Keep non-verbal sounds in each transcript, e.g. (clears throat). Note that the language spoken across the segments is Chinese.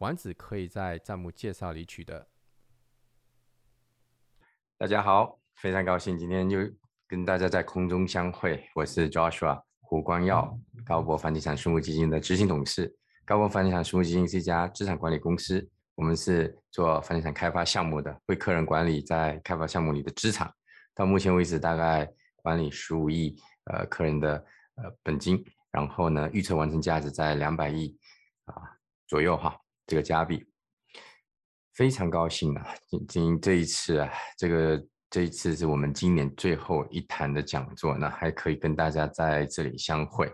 丸子可以在账目介绍里取得。大家好，非常高兴今天又跟大家在空中相会。我是 Joshua 胡光耀，高博房地产私募基金的执行董事。高博房地产私募基金是一家资产管理公司，我们是做房地产开发项目的，为客人管理在开发项目里的资产。到目前为止，大概管理十五亿呃客人的呃本金，然后呢，预测完成价值在两百亿啊左右哈。这个加币非常高兴啊！今今这一次啊，这个这一次是我们今年最后一堂的讲座，那还可以跟大家在这里相会。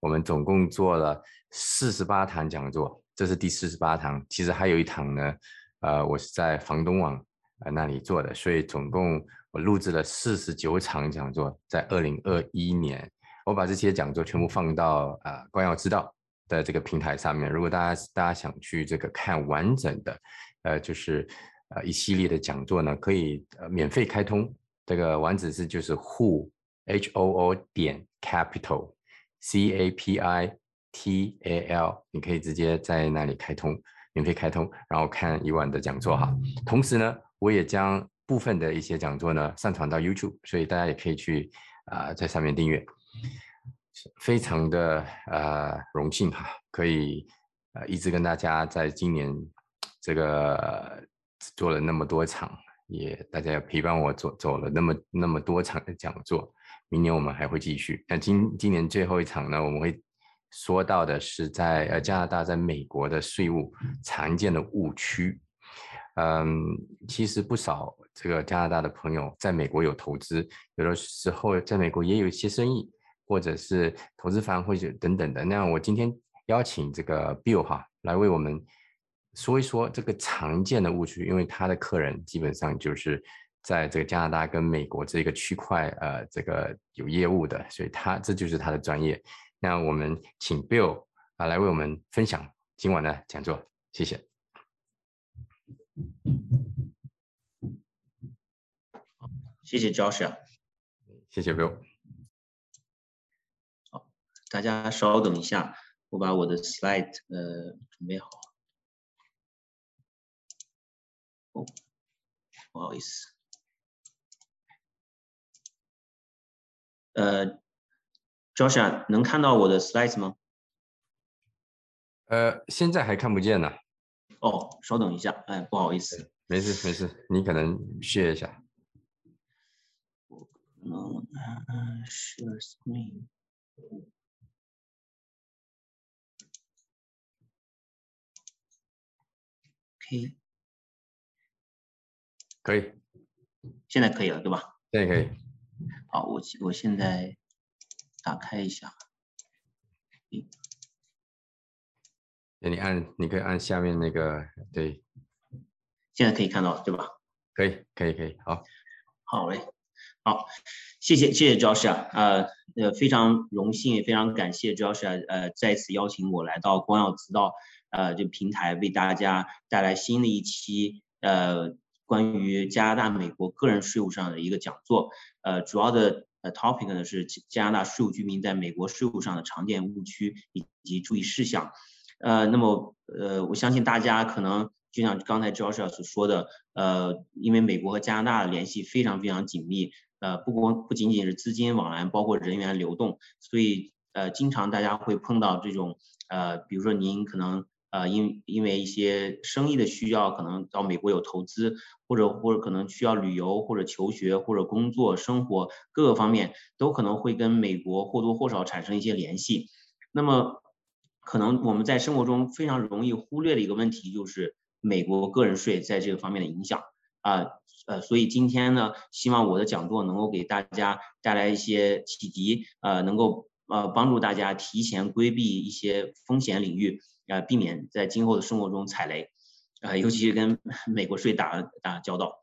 我们总共做了四十八堂讲座，这是第四十八堂。其实还有一堂呢，呃，我是在房东网呃那里做的，所以总共我录制了四十九场讲座。在二零二一年，我把这些讲座全部放到啊，光耀知道。的这个平台上面，如果大家大家想去这个看完整的，呃，就是呃一系列的讲座呢，可以呃免费开通。这个网址是就是 who h o o 点 capital c a p i t a l，你可以直接在那里开通，免费开通，然后看以往的讲座哈。同时呢，我也将部分的一些讲座呢上传到 YouTube，所以大家也可以去啊在上面订阅。非常的呃荣幸哈，可以呃一直跟大家在今年这个做了那么多场，也大家陪伴我走走了那么那么多场的讲座，明年我们还会继续。那今今年最后一场呢，我们会说到的是在呃加拿大在美国的税务常见的误区。嗯，其实不少这个加拿大的朋友在美国有投资，有的时候在美国也有一些生意。或者是投资方或者等等的，那我今天邀请这个 Bill 哈来为我们说一说这个常见的误区，因为他的客人基本上就是在这个加拿大跟美国这个区块呃这个有业务的，所以他这就是他的专业。那我们请 Bill 啊来为我们分享今晚的讲座，谢谢。谢谢 Joshua，谢谢 Bill。大家稍等一下，我把我的 slide 呃准备好。哦，不好意思。呃，Joshua 能看到我的 slide 吗？呃，现在还看不见呢。哦，稍等一下，哎，不好意思。没事没事，你可能 share 一下。我可能嗯 share screen。可以，可以，现在可以了，对吧？现在可以。好，我我现在打开一下。那你按，你可以按下面那个，对。现在可以看到，对吧？可以，可以，可以。好，好嘞，好，谢谢，谢谢 Joshua，呃，呃，非常荣幸，也非常感谢 Joshua，呃，再次邀请我来到光耀之道。呃，这平台为大家带来新的一期呃关于加拿大、美国个人税务上的一个讲座。呃，主要的呃 topic 呢是加拿大税务居民在美国税务上的常见误区以及注意事项。呃，那么呃，我相信大家可能就像刚才 Joshua 所说的，呃，因为美国和加拿大的联系非常非常紧密，呃，不光不仅仅是资金往来，包括人员流动，所以呃，经常大家会碰到这种呃，比如说您可能。呃，因因为一些生意的需要，可能到美国有投资，或者或者可能需要旅游，或者求学，或者工作、生活各个方面，都可能会跟美国或多或少产生一些联系。那么，可能我们在生活中非常容易忽略的一个问题，就是美国个人税在这个方面的影响啊。呃，所以今天呢，希望我的讲座能够给大家带来一些启迪，呃，能够呃帮助大家提前规避一些风险领域。呃，避免在今后的生活中踩雷。啊，尤其是跟 (laughs) 美国税打打交道。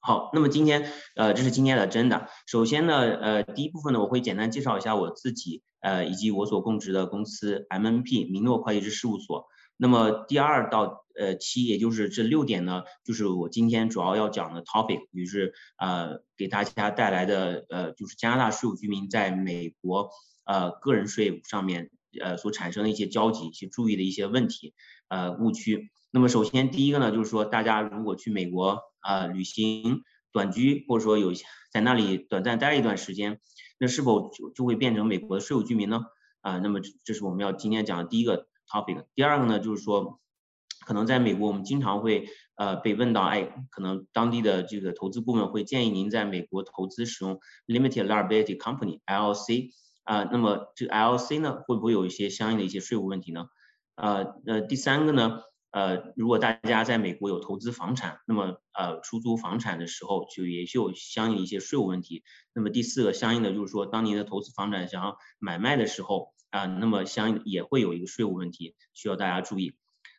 好，那么今天呃，这是今天的真的。首先呢，呃，第一部分呢，我会简单介绍一下我自己，呃，以及我所供职的公司 MNP 明诺会计师事务所。那么第二到呃七，也就是这六点呢，就是我今天主要要讲的 topic，就是呃给大家带来的呃就是加拿大税务居民在美国呃个人税务上面呃所产生的一些交集、去注意的一些问题呃误区。那么首先第一个呢，就是说大家如果去美国啊旅行短居，或者说有在那里短暂待一段时间，那是否就就会变成美国的税务居民呢？啊，那么这这是我们要今天讲的第一个。topic，第二个呢，就是说，可能在美国，我们经常会呃被问到，哎，可能当地的这个投资顾问会建议您在美国投资使用 limited liability company（LLC） 啊，那么这个 LC 呢，会不会有一些相应的一些税务问题呢？呃呃，第三个呢，呃，如果大家在美国有投资房产，那么呃出租房产的时候，就也就有相应一些税务问题。那么第四个，相应的就是说，当您的投资房产想要买卖的时候，啊，那么相应也会有一个税务问题需要大家注意。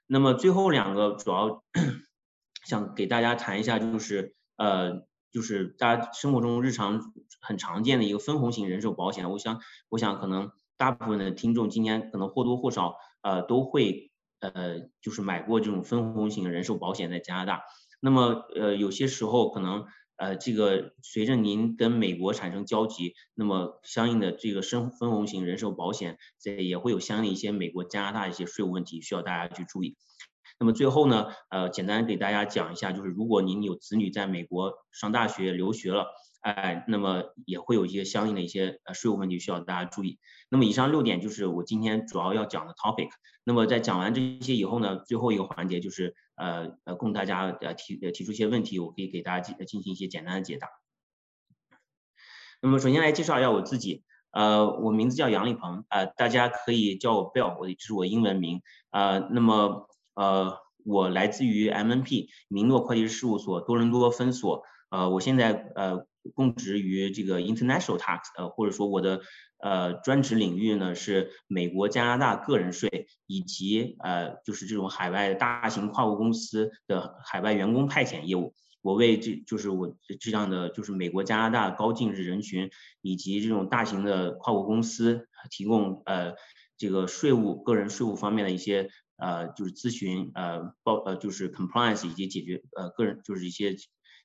那么最后两个主要 (clears throat) 想给大家谈一下，就是呃，就是大家生活中日常很常见的一个分红型人寿保险。我想，我想可能大部分的听众今天可能或多或少呃都会呃就是买过这种分红型人寿保险在加拿大。那么呃有些时候可能。呃，这个随着您跟美国产生交集，那么相应的这个生分红型人寿保险，这也会有相应的一些美国、加拿大一些税务问题需要大家去注意。那么最后呢，呃，简单给大家讲一下，就是如果您有子女在美国上大学留学了。哎，那么也会有一些相应的一些呃税务问题需要大家注意。那么以上六点就是我今天主要要讲的 topic。那么在讲完这些以后呢，最后一个环节就是呃呃供大家呃提提出一些问题，我可以给大家进进行一些简单的解答。那么首先来介绍一下我自己，呃，我名字叫杨立鹏，呃，大家可以叫我 Bill，我这是我英文名，呃，那么呃我来自于 MNP 明诺会计师事务所多伦多分所，呃，我现在呃。供职于这个 international tax，呃，或者说我的呃专职领域呢是美国、加拿大个人税，以及呃就是这种海外大型跨国公司的海外员工派遣业务。我为这就是我这样的就是美国、加拿大高净值人群以及这种大型的跨国公司提供呃这个税务个人税务方面的一些呃就是咨询呃报呃就是 compliance 以及解决呃个人就是一些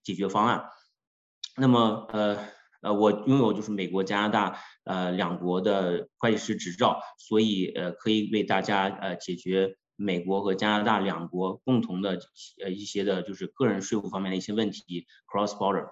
解决方案。那么，呃，呃，我拥有就是美国、加拿大，呃，两国的会计师执照，所以，呃，可以为大家，呃，解决美国和加拿大两国共同的，呃，一些的，就是个人税务方面的一些问题，cross border。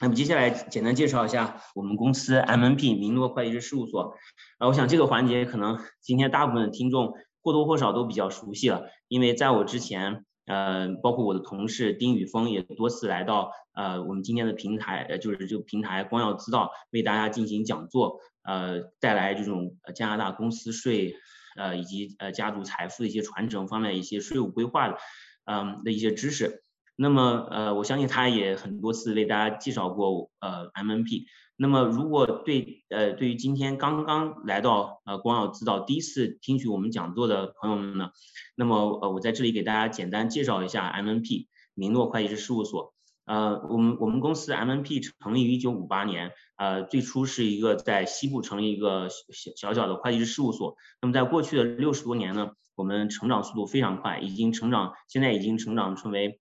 那么接下来简单介绍一下我们公司 MNP 明诺会计师事务所。呃，我想这个环节可能今天大部分听众或多或少都比较熟悉了，因为在我之前。呃，包括我的同事丁宇峰也多次来到呃我们今天的平台，呃就是这个平台光耀之道为大家进行讲座，呃带来这种加拿大公司税，呃以及呃家族财富的一些传承方面一些税务规划的，嗯的一些知识。那么呃我相信他也很多次为大家介绍过呃 MNP。那么，如果对呃对于今天刚刚来到呃光耀知道第一次听取我们讲座的朋友们呢，那么呃我在这里给大家简单介绍一下 MNP 明诺会计师事务所。呃，我们我们公司 MNP 成立于一九五八年，呃最初是一个在西部成立一个小小小的会计师事务所。那么在过去的六十多年呢，我们成长速度非常快，已经成长现在已经成长成为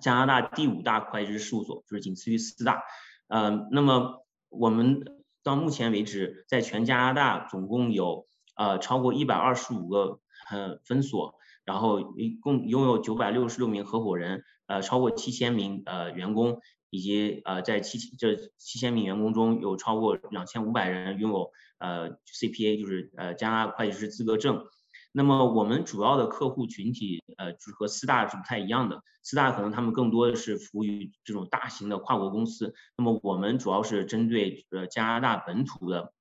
加拿大第五大会计师事务所，就是仅次于四大。呃，那么我们到目前为止，在全加拿大总共有呃超过一百二十五个呃分所，然后一共拥有九百六十六名合伙人，呃超过七千名呃员工，以及呃在七这七千名员工中有超过两千五百人拥有呃 CPA，就是呃加拿大会计师资格证。那么我们主要的客户群体，呃，就是和四大是不太一样的。四大可能他们更多的是服务于这种大型的跨国公司，那么我们主要是针对呃加拿大本土的，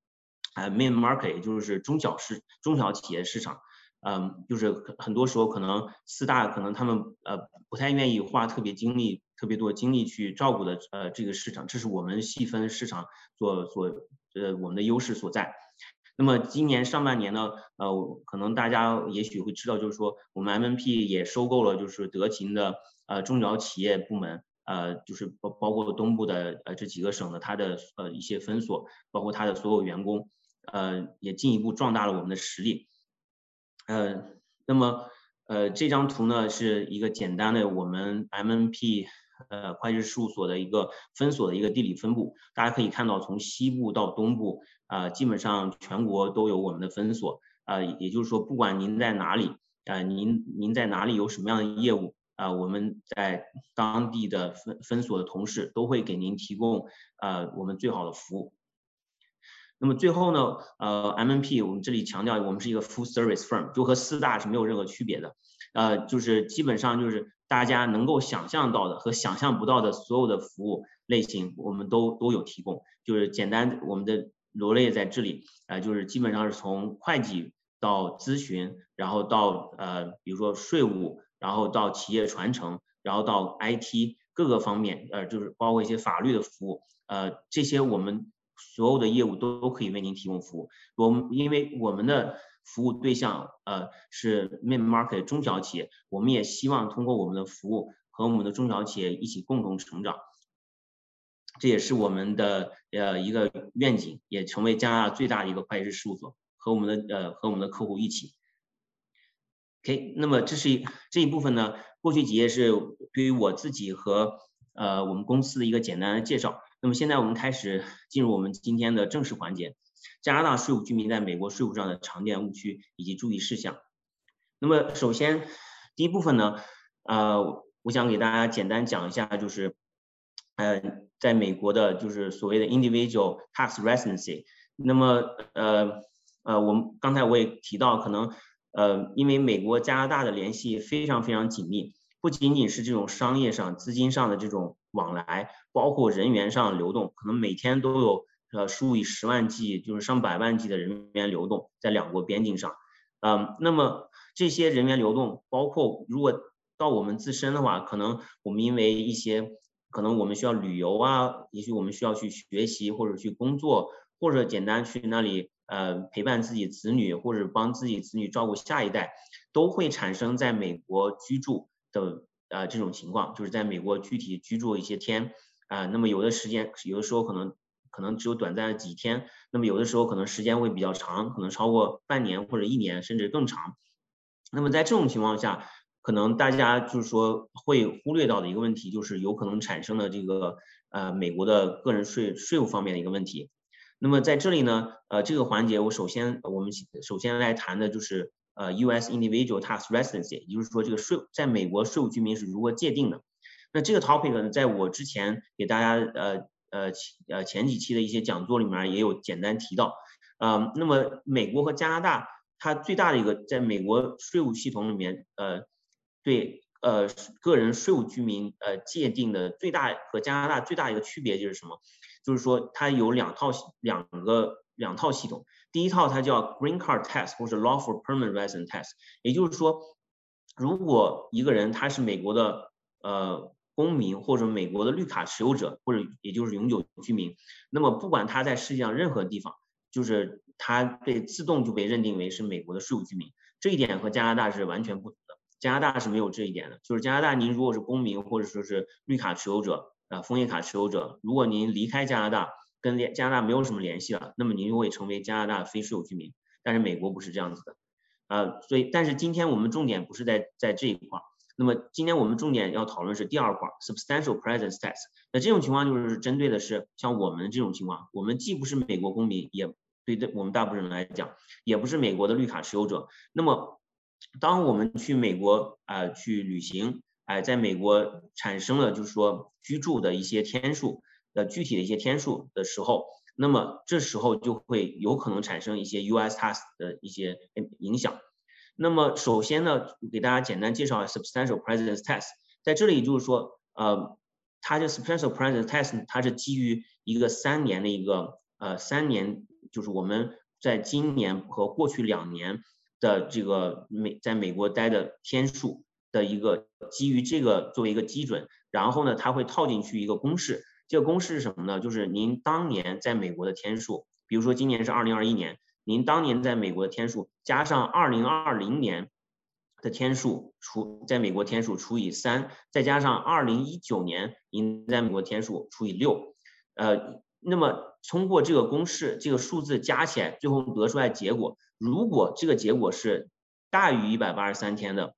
呃，main market，也就是中小市中小企业市场。嗯，就是很多时候可能四大可能他们呃不太愿意花特别精力、特别多精力去照顾的呃这个市场，这是我们细分市场所所呃我们的优势所在。那么今年上半年呢，呃，可能大家也许会知道，就是说我们 MNP 也收购了就是德勤的呃中小企业部门，呃，就是包包括东部的呃这几个省的它的呃一些分所，包括它的所有员工，呃，也进一步壮大了我们的实力。呃，那么呃这张图呢是一个简单的我们 MNP。呃，会计师事务所的一个分所的一个地理分布，大家可以看到，从西部到东部，啊，基本上全国都有我们的分所，啊，也就是说，不管您在哪里，啊，您您在哪里有什么样的业务，啊，我们在当地的分分所的同事都会给您提供，呃，我们最好的服务。那么最后呢，呃，MNP 我们这里强调，我们是一个 full service firm，就和四大是没有任何区别的，呃，就是基本上就是。大家能够想象到的和想象不到的所有的服务类型，我们都都有提供。就是简单，我们的罗列在这里，呃，就是基本上是从会计到咨询，然后到呃，比如说税务，然后到企业传承，然后到 IT 各个方面，呃，就是包括一些法律的服务，呃，这些我们所有的业务都可以为您提供服务。我们因为我们的。服务对象呃是 mid market 中小企业，我们也希望通过我们的服务和我们的中小企业一起共同成长，这也是我们的呃一个愿景，也成为加拿大最大的一个会计师事务所，和我们的呃和我们的客户一起。OK，那么这是一这一部分呢，过去几页是对于我自己和呃我们公司的一个简单的介绍。那么现在我们开始进入我们今天的正式环节。加拿大税务居民在美国税务上的常见误区以及注意事项。那么，首先第一部分呢，呃，我想给大家简单讲一下，就是，呃，在美国的，就是所谓的 individual tax residency。那么，呃，呃，我们刚才我也提到，可能，呃，因为美国加拿大的联系非常非常紧密，不仅仅是这种商业上、资金上的这种往来，包括人员上流动，可能每天都有。呃，数以十万计，就是上百万计的人员流动在两国边境上，嗯，那么这些人员流动，包括如果到我们自身的话，可能我们因为一些，可能我们需要旅游啊，也许我们需要去学习或者去工作，或者简单去那里呃陪伴自己子女，或者帮自己子女照顾下一代，都会产生在美国居住的呃这种情况，就是在美国具体居住一些天啊，那么有的时间，有的时候可能。可能只有短暂的几天，那么有的时候可能时间会比较长，可能超过半年或者一年，甚至更长。那么在这种情况下，可能大家就是说会忽略到的一个问题，就是有可能产生的这个呃美国的个人税税务方面的一个问题。那么在这里呢，呃这个环节我首先我们首先来谈的就是呃 U.S. Individual Tax Residency，也就是说这个税在美国税务居民是如何界定的。那这个 topic 呢，在我之前给大家呃。呃前呃前几期的一些讲座里面也有简单提到，呃，那么美国和加拿大它最大的一个在美国税务系统里面，呃，对呃个人税务居民呃界定的最大和加拿大最大一个区别就是什么？就是说它有两套两个两套系统，第一套它叫 Green Card Test 或者 Lawful Permanent Resident Test，也就是说，如果一个人他是美国的呃。公民或者美国的绿卡持有者，或者也就是永久居民，那么不管他在世界上任何地方，就是他被自动就被认定为是美国的税务居民。这一点和加拿大是完全不同的。加拿大是没有这一点的，就是加拿大您如果是公民或者说是绿卡持有者啊，枫叶卡持有者，如果您离开加拿大，跟联加拿大没有什么联系了，那么您就会成为加拿大非税务居民。但是美国不是这样子的，呃，所以但是今天我们重点不是在在这一块儿。那么今天我们重点要讨论是第二块 substantial presence test。那这种情况就是针对的是像我们这种情况，我们既不是美国公民，也对的我们大部分人来讲，也不是美国的绿卡持有者。那么当我们去美国啊去旅行，哎，在美国产生了就是说居住的一些天数的具体的一些天数的时候，那么这时候就会有可能产生一些 US tax 的一些影响。那么首先呢，给大家简单介绍 substantial presence test。在这里就是说，呃，它这 substantial presence test 它是基于一个三年的一个呃三年，就是我们在今年和过去两年的这个美在美国待的天数的一个基于这个作为一个基准，然后呢，它会套进去一个公式。这个公式是什么呢？就是您当年在美国的天数，比如说今年是二零二一年。您当年在美国的天数加上二零二零年的天数除在美国天数除以三，再加上二零一九年您在美国天数除以六，呃，那么通过这个公式，这个数字加起来，最后得出来结果，如果这个结果是大于一百八十三天的，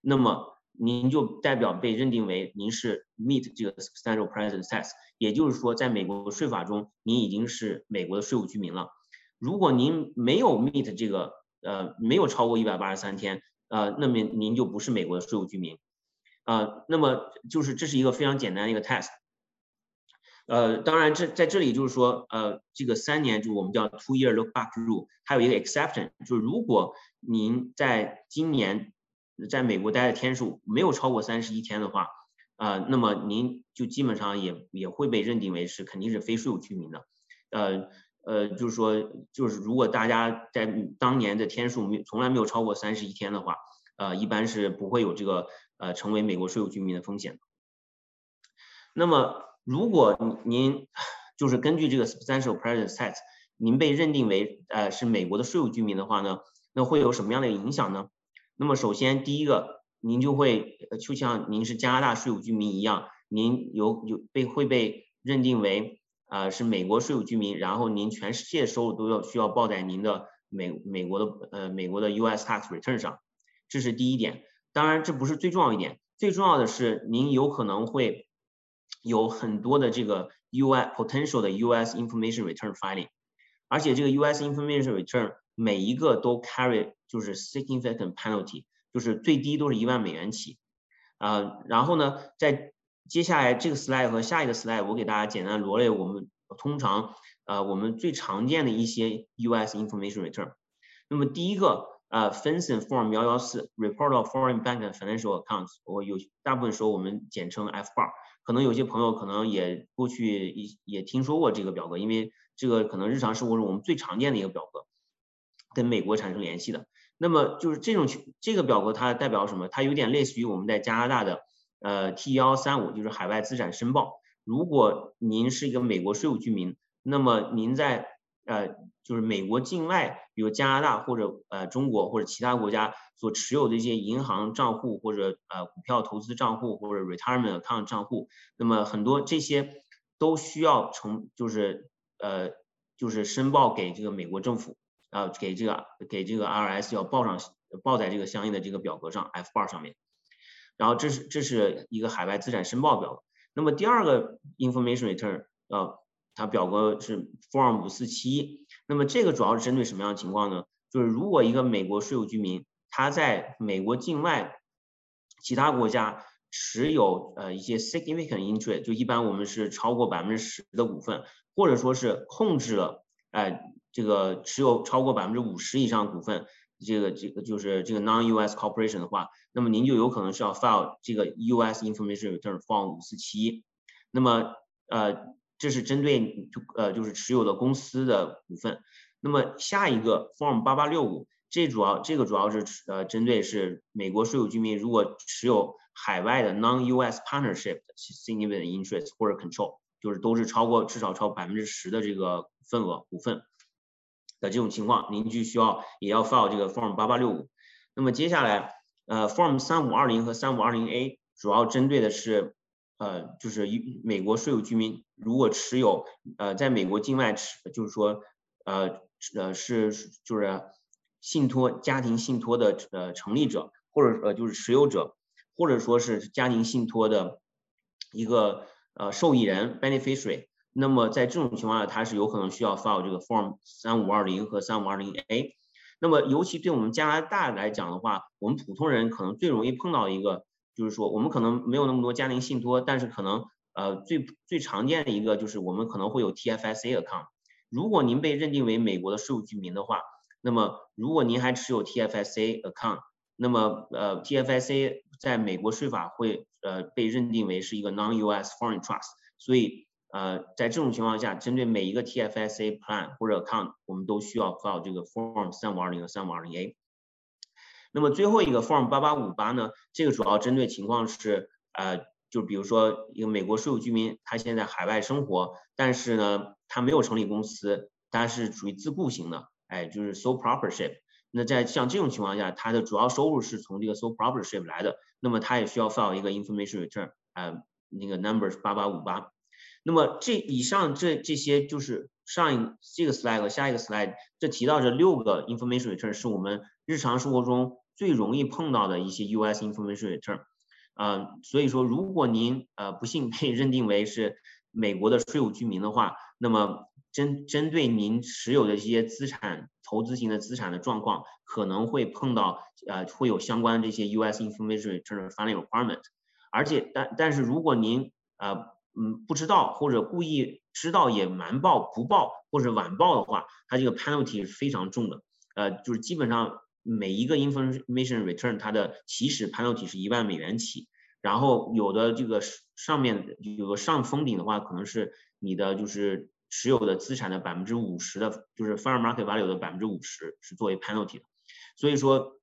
那么您就代表被认定为您是 meet 这个 substantial presence test，也就是说，在美国税法中，您已经是美国的税务居民了。如果您没有 meet 这个，呃，没有超过一百八十三天，呃，那么您就不是美国的税务居民，啊，那么就是这是一个非常简单的一个 test，呃，当然这在这里就是说，呃，这个三年就我们叫 two year look back rule，还有一个 exception，就是如果您在今年在美国待的天数没有超过三十一天的话，啊，那么您就基本上也也会被认定为是肯定是非税务居民的，呃。呃，就是说，就是如果大家在当年的天数没从来没有超过三十一天的话，呃，一般是不会有这个呃成为美国税务居民的风险。那么，如果您就是根据这个 substantial presence test，您被认定为呃是美国的税务居民的话呢，那会有什么样的影响呢？那么首先第一个，您就会就像您是加拿大税务居民一样，您有有被会被认定为。啊，是美国税务居民，然后您全世界收入都要需要报在您的美美国的呃美国的 U.S. tax return 上，这是第一点。当然，这不是最重要一点，最重要的是您有可能会有很多的这个 U.S. potential 的 U.S. information return filing，而且这个 U.S. information return 每一个都 carry 就是 significant penalty，就是最低都是一万美元起。啊，然后呢，在接下来这个 slide 和下一个 slide，我给大家简单罗列我们通常呃我们最常见的一些 US information return。那么第一个呃 FinCEN Form 幺幺四 Report of Foreign Bank Financial Accounts，我有大部分时候我们简称 FBAR。可能有些朋友可能也过去也也听说过这个表格，因为这个可能日常生活中我们最常见的一个表格，跟美国产生联系的。那么就是这种这个表格它代表什么？它有点类似于我们在加拿大的。呃，T 幺三五就是海外资产申报。如果您是一个美国税务居民，那么您在呃就是美国境外，比如加拿大或者呃中国或者其他国家所持有的一些银行账户或者呃股票投资账户或者 retirement account 账户，那么很多这些都需要从就是呃就是申报给这个美国政府啊，给这个给这个 IRS 要报上报在这个相应的这个表格上 F bar 上面。然后这是这是一个海外资产申报表。那么第二个 information return，呃，它表格是 form 五四七。那么这个主要是针对什么样的情况呢？就是如果一个美国税务居民他在美国境外其他国家持有呃一些 significant interest，就一般我们是超过百分之十的股份，或者说是控制了呃这个持有超过百分之五十以上股份。这个这个就是这个 non-US corporation 的话，那么您就有可能是要 file 这个 US information return form 五四七。那么呃，这是针对就呃就是持有的公司的股份。那么下一个 form 八八六五，这主要这个主要是呃针对是美国税务居民如果持有海外的 non-US partnership significant interest 或者 control，就是都是超过至少超百分之十的这个份额股份。的这种情况，您就需要也要 file 这个 form 八八六五。那么接下来，呃，form 三五二零和三五二零 A 主要针对的是，呃，就是美国税务居民如果持有，呃，在美国境外持，就是说，呃，呃是就是信托家庭信托的呃成立者，或者呃就是持有者，或者说是家庭信托的一个呃受益人 beneficiary。那么在这种情况下，它是有可能需要 file 这个 form 三五二零和三五二零 A。那么尤其对我们加拿大来讲的话，我们普通人可能最容易碰到一个，就是说我们可能没有那么多家庭信托，但是可能呃最最常见的一个就是我们可能会有 TFSA account。如果您被认定为美国的税务居民的话，那么如果您还持有 TFSA account，那么呃 TFSA 在美国税法会呃被认定为是一个 non-US foreign trust，所以。呃，在这种情况下，针对每一个 TFSA plan 或者 account，我们都需要 file 这个 form 三五二零和三五二零 A。那么最后一个 form 八八五八呢，这个主要针对情况是，呃，就比如说一个美国税务居民，他现在海外生活，但是呢，他没有成立公司，他是属于自雇型的，哎，就是 sole proprietorship。那在像这种情况下，他的主要收入是从这个 sole proprietorship 来的，那么他也需要 file 一个 information return，呃，那个 number 是八八五八。那么这以上这这些就是上一这个 slide 和下一个 slide 这提到这六个 information return 是我们日常生活中最容易碰到的一些 US information return。呃，所以说如果您呃不幸被认定为是美国的税务居民的话，那么针针对您持有的这些资产、投资型的资产的状况，可能会碰到呃会有相关这些 US information return filing requirement，而且但但是如果您呃嗯不知道或者故意知道也瞒报不报或者晚报的话，它这个 penalty 是非常重的，呃就是基本上每一个 information return 它的起始 penalty 是一万美元起，然后有的这个上面有个上封顶的话，可能是你的就是。持有的资产的百分之五十的，就是 fair market value 的百分之五十是作为 penalty 的，所以说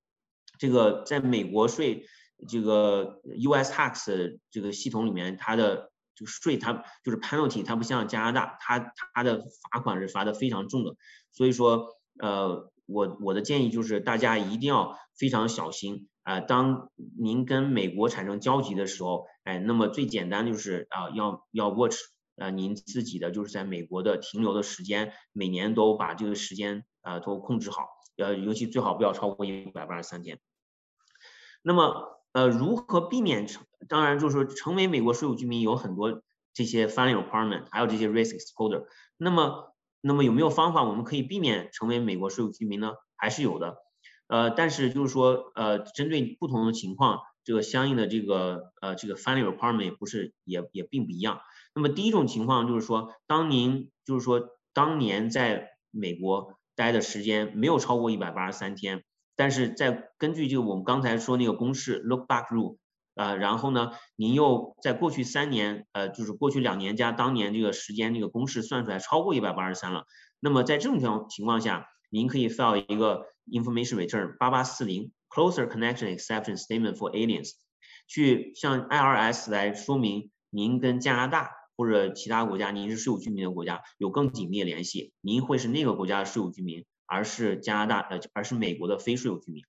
这个在美国税这个 US tax 这个系统里面，它的就税它就是 penalty，它不像加拿大，它它的罚款是罚的非常重的，所以说呃我我的建议就是大家一定要非常小心啊，当您跟美国产生交集的时候，哎，那么最简单就是啊要要 watch。呃，您自己的就是在美国的停留的时间，每年都把这个时间呃都控制好，呃，尤其最好不要超过一百八十三天。那么，呃，如何避免成？当然就是说，成为美国税务居民有很多这些 filing requirement，还有这些 risk exposure。那么，那么有没有方法我们可以避免成为美国税务居民呢？还是有的。呃，但是就是说，呃，针对不同的情况，这个相应的这个呃这个 filing requirement 也不是也也并不一样。那么第一种情况就是说，当您就是说当年在美国待的时间没有超过一百八十三天，但是在根据这个我们刚才说那个公式 look back rule，呃，然后呢，您又在过去三年，呃，就是过去两年加当年这个时间这个公式算出来超过一百八十三了，那么在这种情情况下，您可以 file 一个 information return 八八四零 closer connection exception statement for aliens，去向 IRS 来说明您跟加拿大。或者其他国家，您是税务居民的国家，有更紧密的联系，您会是那个国家的税务居民，而是加拿大呃，而是美国的非税务居民。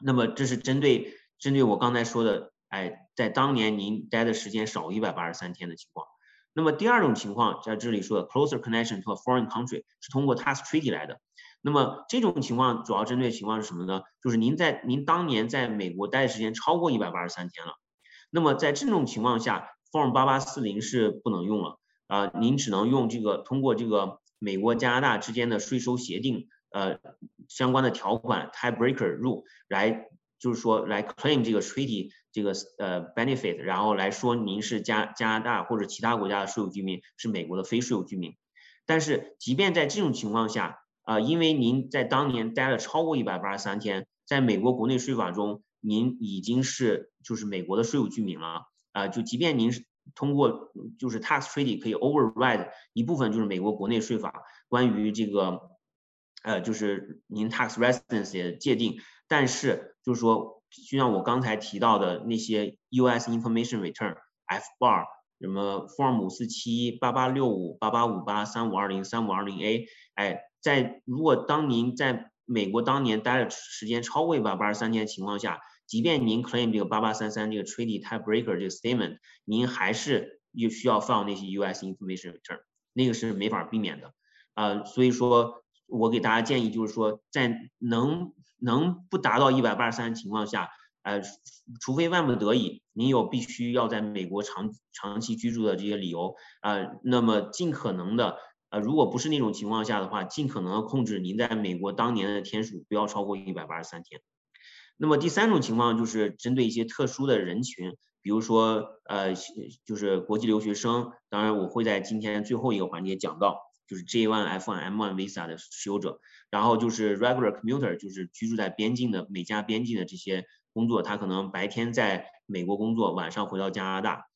那么这是针对针对我刚才说的，哎，在当年您待的时间少一百八十三天的情况。那么第二种情况，在这里说的 closer connection to a foreign country 是通过 tax treaty 来的。那么这种情况主要针对情况是什么呢？就是您在您当年在美国待的时间超过一百八十三天了。那么在这种情况下，Form 八八四零是不能用了啊，您只能用这个通过这个美国加拿大之间的税收协定呃相关的条款 Tiebreaker Rule 来就是说来 claim 这个 treaty 这个呃 benefit，然后来说您是加加拿大或者其他国家的税务居民，是美国的非税务居民。但是即便在这种情况下啊，因为您在当年待了超过一百八十三天，在美国国内税法中您已经是就是美国的税务居民了。啊，就即便您是通过就是 tax treaty 可以 override 一部分就是美国国内税法关于这个呃就是您 tax residency 的界定，但是就是说就像我刚才提到的那些 US information return F bar 什么 form 五四七八八六五八八五八三五二零三五二零 A，哎，在如果当您在美国当年待的时间超过一百八十三天的情况下。即便您 claim 这个八八三三这个 treaty tiebreaker 这个 statement，您还是又需要放那些 US information return，那个是没法避免的，啊，所以说我给大家建议就是说，在能能不达到一百八十三情况下，呃，除非万不得已，您有必须要在美国长长期居住的这些理由，啊，那么尽可能的，呃，如果不是那种情况下的话，尽可能的控制您在美国当年的天数不要超过一百八十三天。那么第三种情况就是针对一些特殊的人群，比如说呃，就是国际留学生，当然我会在今天最后一个环节讲到，就是 J1、F1、M1 visa 的持有者，然后就是 regular commuter，就是居住在边境的美加边境的这些工作，他可能白天在美国工作，晚上回到加拿大，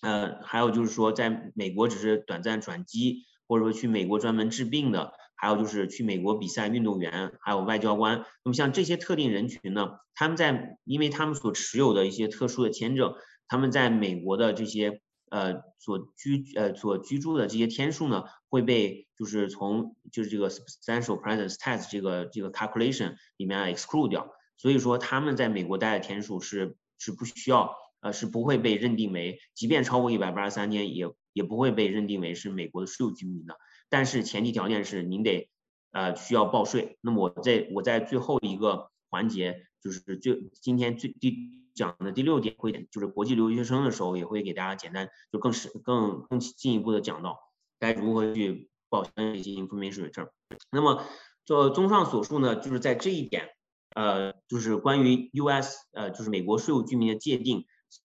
呃，还有就是说在美国只是短暂转机，或者说去美国专门治病的。还有就是去美国比赛运动员，还有外交官。那么像这些特定人群呢，他们在因为他们所持有的一些特殊的签证，他们在美国的这些呃所居呃所居住的这些天数呢，会被就是从就是这个 substantial presence test 这个这个 calculation 里面 exclude 掉，所以说他们在美国待的天数是是不需要呃是不会被认定为，即便超过一百八十三天也也不会被认定为是美国的税务居民的，但是前提条件是您得呃需要报税。那么我在我在最后一个环节就是最今天最第。讲的第六点会就是国际留学生的时候，也会给大家简单就更是更更进一步的讲到该如何去报相应进行 information return。那么做综上所述呢，就是在这一点，呃，就是关于 US 呃就是美国税务居民的界定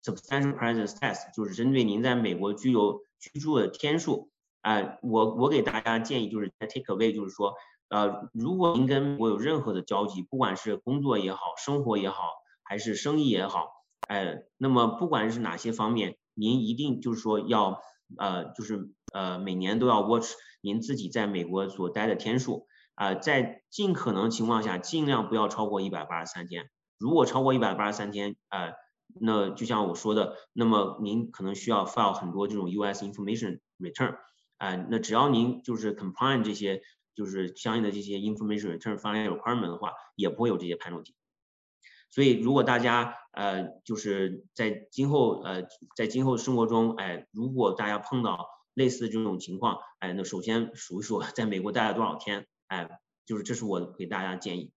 substantial presence test，就是针对您在美国居留居住的天数，啊，我我给大家建议就是 take away，就是说，呃，如果您跟我有任何的交集，不管是工作也好，生活也好。还是生意也好，哎，那么不管是哪些方面，您一定就是说要，呃，就是呃每年都要 watch 您自己在美国所待的天数，啊，在尽可能情况下尽量不要超过一百八十三天。如果超过一百八十三天，呃，那就像我说的，那么您可能需要 file 很多这种 US information return，啊，那只要您就是 comply 这些就是相应的这些 information return filing requirement 的话，也不会有这些 penalty。所以，如果大家呃就是在今后呃在今后生活中，哎，如果大家碰到类似这种情况，哎，那首先数一数在美国待了多少天，哎，就是这是我给大家建议。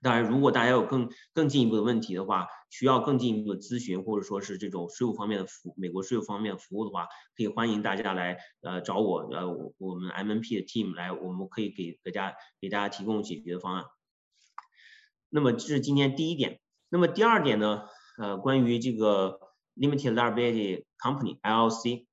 当然，如果大家有更更进一步的问题的话，需要更进一步的咨询，或者说是这种税务方面的服美国税务方面服务的话，可以欢迎大家来呃找我呃我们 MNP 的 team 来，我们可以给大家给大家提供解决的方案。那么这是今天第一点。那么第二点呢？呃，关于这个 limited liability company LLC，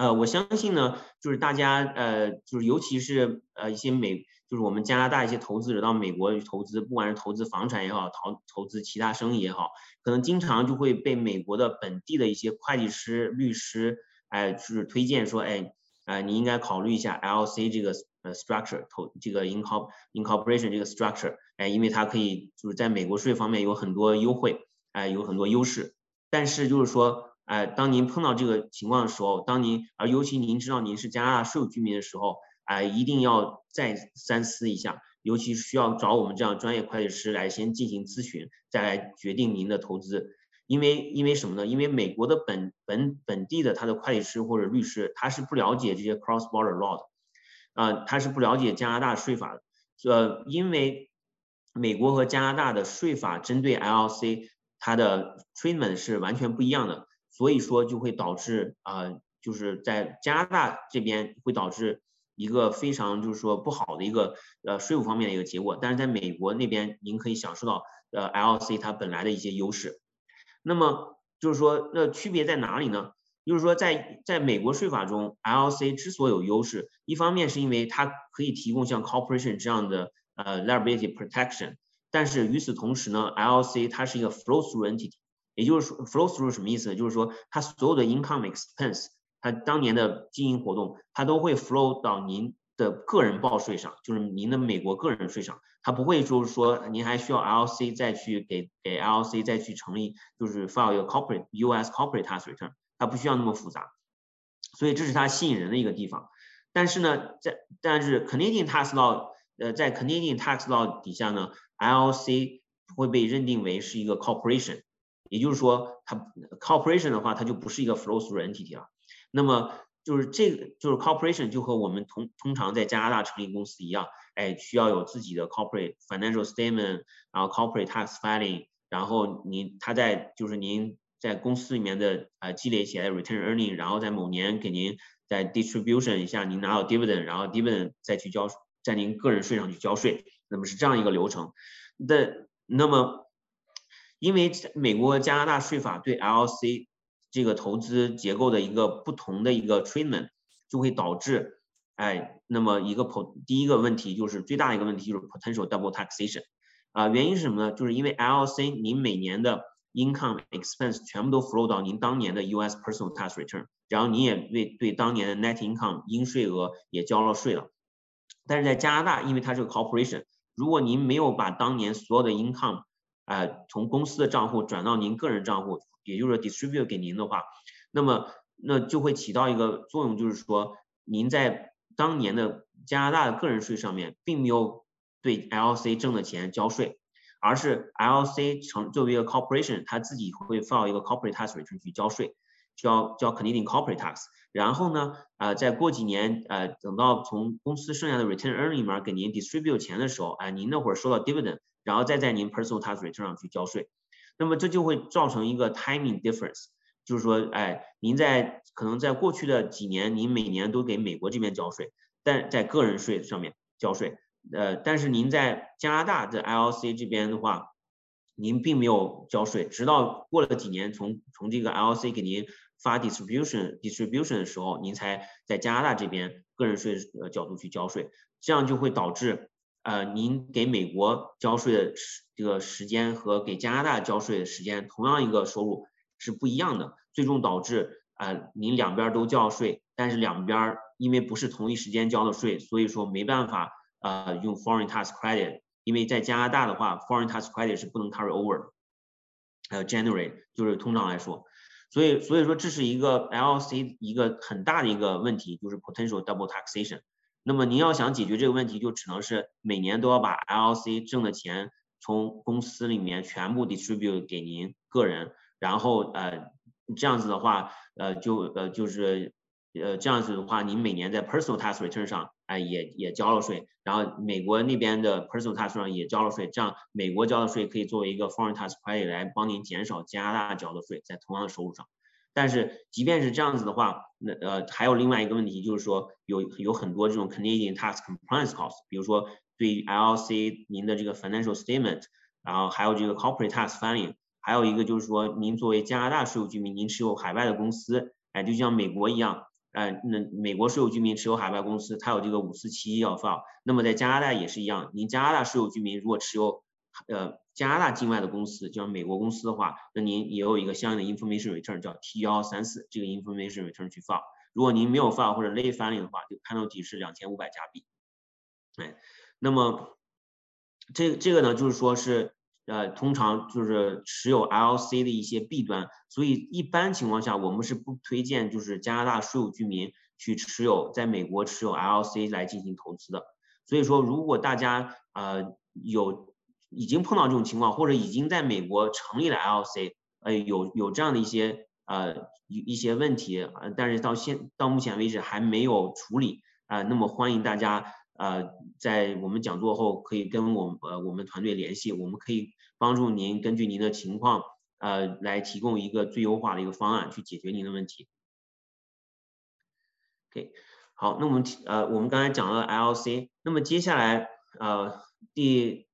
呃，我相信呢，就是大家呃，就是尤其是呃一些美，就是我们加拿大一些投资者到美国去投资，不管是投资房产也好，投投资其他生意也好，可能经常就会被美国的本地的一些会计师、律师，哎，就是推荐说，哎，哎，你应该考虑一下 LC 这个。呃，structure 投这个 incor incorporation 这个 structure，哎，因为它可以就是在美国税方面有很多优惠，哎，有很多优势。但是就是说，哎，当您碰到这个情况的时候，当您而尤其您知道您是加拿大税务居民的时候，哎，一定要再三思一下，尤其需要找我们这样专业会计师来先进行咨询，再来决定您的投资。因为因为什么呢？因为美国的本本本地的他的会计师或者律师，他是不了解这些 cross border law 的。啊，他是不了解加拿大税法的，呃，因为美国和加拿大的税法针对 LLC 它的 treatment 是完全不一样的，所以说就会导致啊，就是在加拿大这边会导致一个非常就是说不好的一个呃税务方面的一个结果，但是在美国那边您可以享受到呃 LC 它本来的一些优势，那么就是说那区别在哪里呢？就是说，在在美国税法中，LC 之所以有优势，一方面是因为它可以提供像 corporation 这样的呃 liability protection，但是与此同时呢，LC 它是一个 flow through entity，也就是说 flow through 什么意思？就是说它所有的 income expense，它当年的经营活动，它都会 flow 到您的个人报税上，就是您的美国个人税上，它不会就是说您还需要 LC 再去给给 LC 再去成立，就是 file 一个 corporate US corporate tax return。它不需要那么复杂，所以这是它吸引人的一个地方。但是呢，在但是 Canadian tax law，呃，在 Canadian tax law 底下呢，LC 会被认定为是一个 corporation，也就是说，它 corporation 的话，它就不是一个 flow through entity 了。那么就是这个就是 corporation 就和我们通通常在加拿大成立公司一样，哎，需要有自己的 corporate financial statement，然后 corporate tax filing，然后您他在就是您。在公司里面的呃积累起来 return earning，然后在某年给您在 distribution 一下，您拿到 dividend，然后 dividend 再去交在您个人税上去交税，那么是这样一个流程。的那么，因为美国加拿大税法对 L C 这个投资结构的一个不同的一个 treatment，就会导致，哎，那么一个 p 第一个问题就是最大一个问题就是 potential double taxation，啊，原因是什么呢？就是因为 LLC 您每年的 income expense 全部都 flow 到您当年的 US personal tax return，然后你也为对当年的 net income 应税额也交了税了。但是在加拿大，因为它是个 corporation，如果您没有把当年所有的 income，呃，从公司的账户转到您个人账户，也就是说 distribute 给您的话，那么那就会起到一个作用，就是说您在当年的加拿大的个人税上面并没有对 LC 挣的钱交税，而是 LC 成作为一个 corporation，它自己会 file 一个 corporate tax return 去交税，交交 Canadian corporate tax。然后呢，呃，再过几年，呃，等到从公司剩下的 return earning 里面给您 distribute 钱的时候，哎，您那会儿收到 dividend，然后再在您 personal tax return 上去交税，那么这就会造成一个 timing difference，就是说，哎，您在可能在过去的几年，您每年都给美国这边交税，但在个人税上面交税，呃，但是您在加拿大的 LLC 这边的话，您并没有交税，直到过了几年，从从这个 LLC 给您。发 distribution distribution 的时候，您才在加拿大这边个人税呃角度去交税，这样就会导致呃您给美国交税的时这个时间和给加拿大交税的时间同样一个收入是不一样的，最终导致呃您两边都交税，但是两边因为不是同一时间交的税，所以说没办法呃用 foreign tax credit，因为在加拿大的话 foreign tax credit 是不能 carry over，还有 generate 就是通常来说。所以，所以说这是一个 LC 一个很大的一个问题，就是 potential double taxation。那么您要想解决这个问题，就只能是每年都要把 LLC 挣的钱从公司里面全部 distribute 给您个人，然后呃这样子的话，呃就呃就是呃这样子的话，您每年在 personal tax return 上哎也也交了税，然后美国那边的 personal tax 上也交了税，这样美国交的税可以作为一个 foreign tax credit 来帮您减少加拿大交的税，在同样的收入上。但是即便是这样子的话，那呃还有另外一个问题就是说有有很多这种 Canadian tax compliance costs，比如说对于 LLC 您的这个 financial statement，然后还有这个 corporate tax filing，还有一个就是说您作为加拿大税务居民，您持有海外的公司，哎就像美国一样，呃那美国税务居民持有海外公司，它有这个五四七一要 file，那么在加拿大也是一样，您加拿大税务居民如果持有呃。加拿大境外的公司，就像美国公司的话，那您也有一个相应的 information return，叫 T 幺三四，这个 information return 去放。如果您没有放或者 late filing 的话，就 penalty 是两千五百加币。哎，那么这这个呢，就是说是呃，通常就是持有 LC 的一些弊端，所以一般情况下，我们是不推荐就是加拿大税务居民去持有在美国持有 LC 来进行投资的。所以说，如果大家呃有已经碰到这种情况，或者已经在美国成立了 LC，呃，有有这样的一些呃一一些问题，呃，但是到现到目前为止还没有处理啊，那么欢迎大家呃在我们讲座后可以跟我们呃我们团队联系，我们可以帮助您根据您的情况呃来提供一个最优化的一个方案去解决您的问题。OK，好，那我们呃我们刚才讲了 LC，那么接下来呃第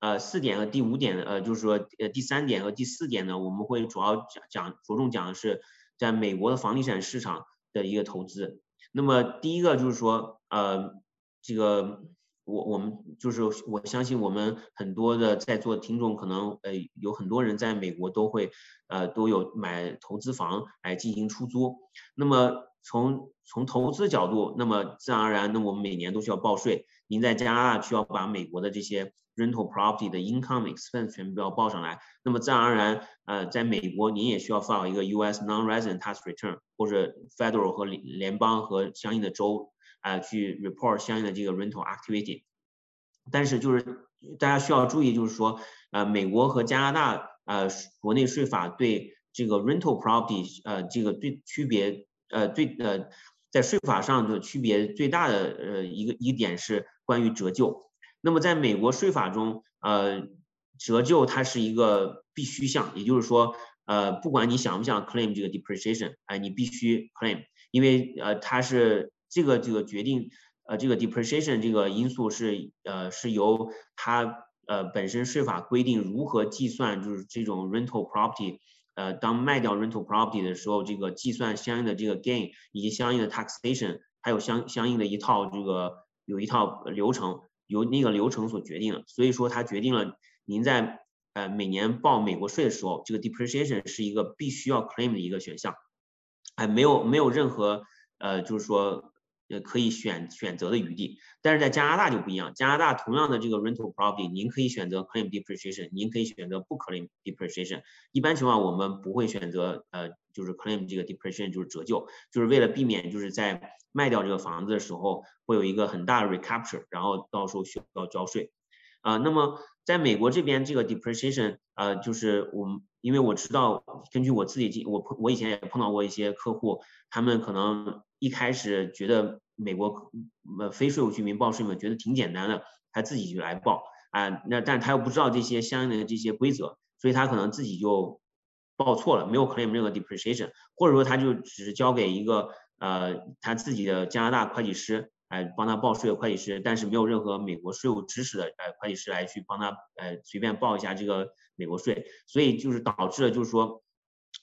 呃，四点和第五点，呃，就是说，呃，第三点和第四点呢，我们会主要讲讲着重讲的是在美国的房地产市场的一个投资。那么第一个就是说，呃，这个我我们就是我相信我们很多的在座听众可能呃有很多人在美国都会呃都有买投资房来进行出租。那么从从投资角度，那么自然而然，那我们每年都需要报税。您在加拿大需要把美国的这些 rental property 的 income expense 全部要报上来，那么自然而然，呃，在美国您也需要 file 一个 U.S. non-resident tax return，或者 federal 和联邦和相应的州啊去 report 相应的这个 rental activity。但是就是大家需要注意，就是说，呃，美国和加拿大呃国内税法对这个 rental property 呃这个对区别呃最呃在税法上的区别最大的呃一个一点是。关于折旧，那么在美国税法中，呃，折旧它是一个必须项，也就是说，呃，不管你想不想 claim 这个 depreciation，哎，你必须 claim，因为呃，它是这个这个决定，呃，这个 depreciation 这个因素是呃是由它呃本身税法规定如何计算，就是这种 rental property，呃，当卖掉 rental property 的时候，这个计算相应的这个 gain 以及相应的 taxation，还有相相应的一套这个。有一套流程，由那个流程所决定的，所以说它决定了您在呃每年报美国税的时候，这个 depreciation 是一个必须要 claim 的一个选项，哎，没有没有任何呃就是说呃可以选选择的余地。但是在加拿大就不一样，加拿大同样的这个 rental property，您可以选择 claim depreciation，您可以选择不 claim depreciation。一般情况我们不会选择呃就是 claim 这个 depreciation 就是折旧，就是为了避免就是在卖掉这个房子的时候会有一个很大的 recapture，然后到时候需要交税。啊，那么在美国这边这个 depreciation，呃，就是我们因为我知道，根据我自己经我碰我以前也碰到过一些客户，他们可能一开始觉得美国呃非税务居民报税嘛，觉得挺简单的，他自己就来报啊，那但他又不知道这些相应的这些规则，所以他可能自己就报错了，没有 claim 任何 depreciation，或者说他就只是交给一个呃他自己的加拿大会计师。哎，帮他报税的会计师，但是没有任何美国税务知识的呃会计师来去帮他呃随便报一下这个美国税，所以就是导致了就是说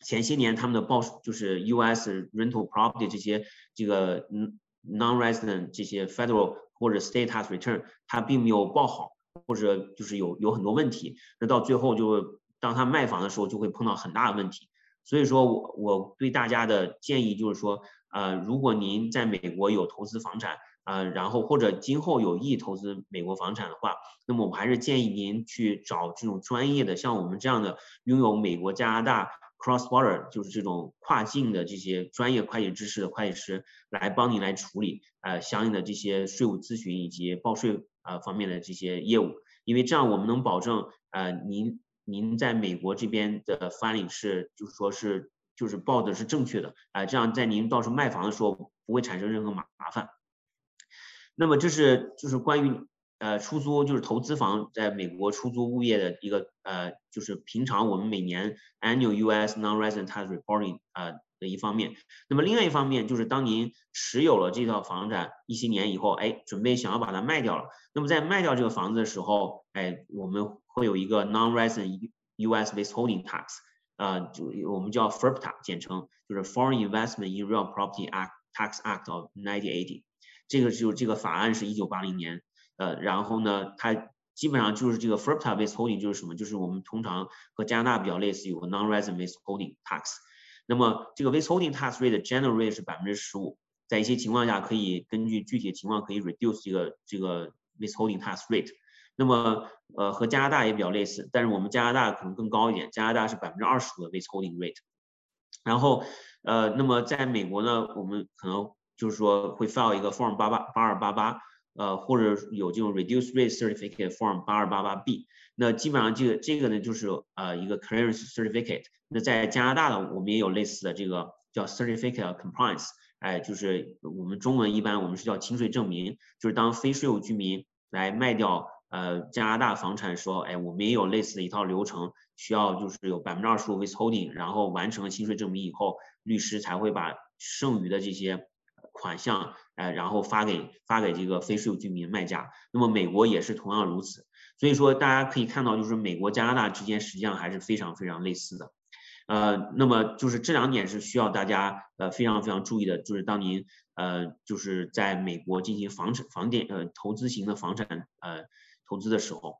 前些年他们的报就是 U.S. rental property 这些这个嗯 non-resident 这些 federal 或者 state tax return 他并没有报好，或者就是有有很多问题，那到最后就当他卖房的时候就会碰到很大的问题，所以说我我对大家的建议就是说呃如果您在美国有投资房产。呃，然后或者今后有意投资美国房产的话，那么我还是建议您去找这种专业的，像我们这样的拥有美国、加拿大 cross border，就是这种跨境的这些专业会计知识的会计师来帮您来处理呃相应的这些税务咨询以及报税啊方面的这些业务，因为这样我们能保证呃您您在美国这边的 filing 是就是说是就是报的是正确的啊，这样在您到时候卖房的时候不会产生任何麻麻烦。那么这是就是关于呃出租就是投资房在美国出租物业的一个呃就是平常我们每年 annual U.S. non-resident tax reporting 啊的一方面。那么另外一方面就是当您持有了这套房产一些年以后，哎，准备想要把它卖掉了。那么在卖掉这个房子的时候，哎，我们会有一个 non-resident U.S. withholding tax 啊，就我们叫 FIRPTA 简称，就是 Foreign Investment in Real Property Act Tax Act of 1980。这个就这个法案是一九八零年，呃，然后呢，它基本上就是这个 FIRPTA withholding 就是什么？就是我们通常和加拿大比较类似，有个 non-resident withholding tax。那么这个 withholding tax rate general rate 是百分之十五，在一些情况下可以根据具体的情况可以 reduce 这个这个 withholding tax rate。那么呃和加拿大也比较类似，但是我们加拿大可能更高一点，加拿大是百分之二十五的 withholding rate。然后呃那么在美国呢，我们可能就是说会 file 一个 form 八八八二八八，呃，或者有这种 reduce rate certificate form 八二八八 B，那基本上这个这个呢就是呃一个 clearance certificate。那在加拿大呢，我们也有类似的这个叫 certificate of compliance，哎，就是我们中文一般我们是叫清税证明，就是当非税务居民来卖掉呃加拿大房产说，哎，我们也有类似的一套流程，需要就是有百分之二十五 withholding，然后完成了清税证明以后，律师才会把剩余的这些。款项，呃，然后发给发给这个非税务居民卖家。那么美国也是同样如此。所以说大家可以看到，就是美国加拿大之间实际上还是非常非常类似的。呃，那么就是这两点是需要大家呃非常非常注意的。就是当您呃就是在美国进行房产房店呃投资型的房产呃投资的时候。